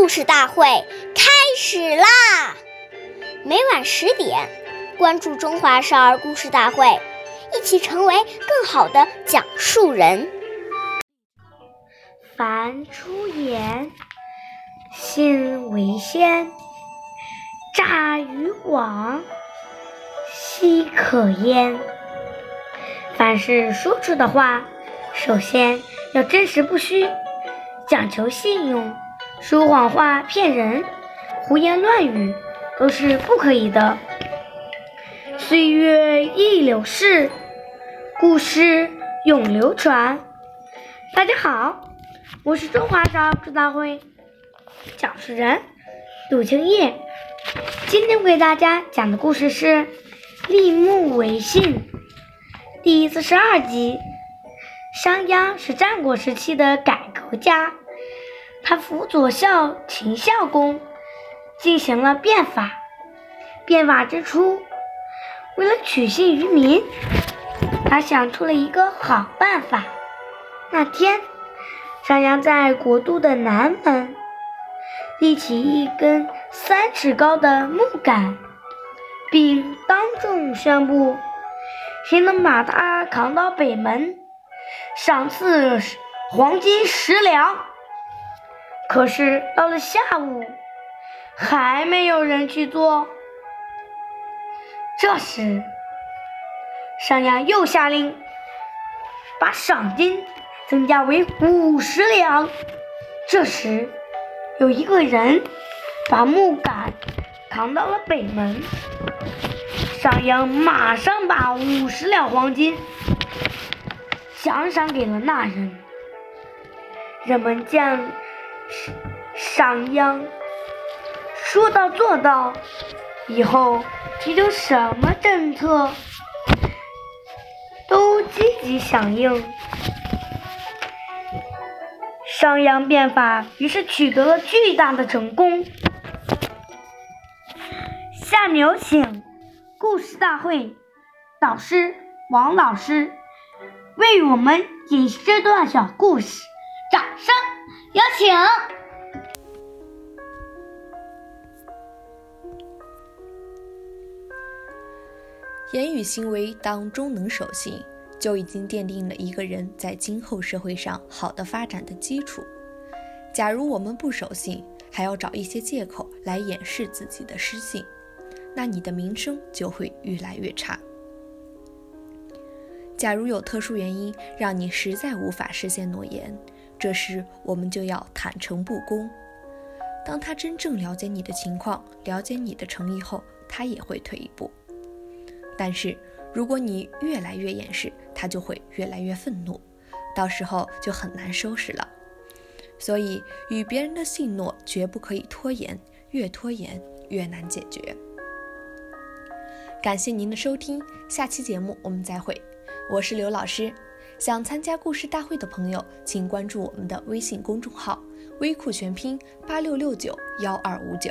故事大会开始啦！每晚十点，关注《中华少儿故事大会》，一起成为更好的讲述人。凡出言，信为先。诈于网，奚可焉？凡是说出的话，首先要真实不虚，讲求信用。说谎话骗人，胡言乱语都是不可以的。岁月易流逝，故事永流传。大家好，我是中华少儿故事大会讲述人杜青叶。今天给大家讲的故事是《立木为信》第四十二集。商鞅是战国时期的改革家。他辅佐孝秦孝公进行了变法。变法之初，为了取信于民，他想出了一个好办法。那天，商鞅在国都的南门立起一根三尺高的木杆，并当众宣布：谁能把它扛到北门，赏赐黄金十两。可是到了下午，还没有人去做。这时，商鞅又下令把赏金增加为五十两。这时，有一个人把木杆扛到了北门，商鞅马上把五十两黄金奖赏给了那人。人们见。商鞅说到做到，以后提出什么政策都积极响应。商鞅变法于是取得了巨大的成功。下面有请故事大会导师王老师为我们演示这段小故事，掌声有请。言语行为当中能守信，就已经奠定了一个人在今后社会上好的发展的基础。假如我们不守信，还要找一些借口来掩饰自己的失信，那你的名声就会越来越差。假如有特殊原因让你实在无法实现诺言，这时我们就要坦诚不公。当他真正了解你的情况，了解你的诚意后，他也会退一步。但是，如果你越来越掩饰，他就会越来越愤怒，到时候就很难收拾了。所以，与别人的信诺绝不可以拖延，越拖延越难解决。感谢您的收听，下期节目我们再会。我是刘老师，想参加故事大会的朋友，请关注我们的微信公众号“微库全拼八六六九幺二五九”。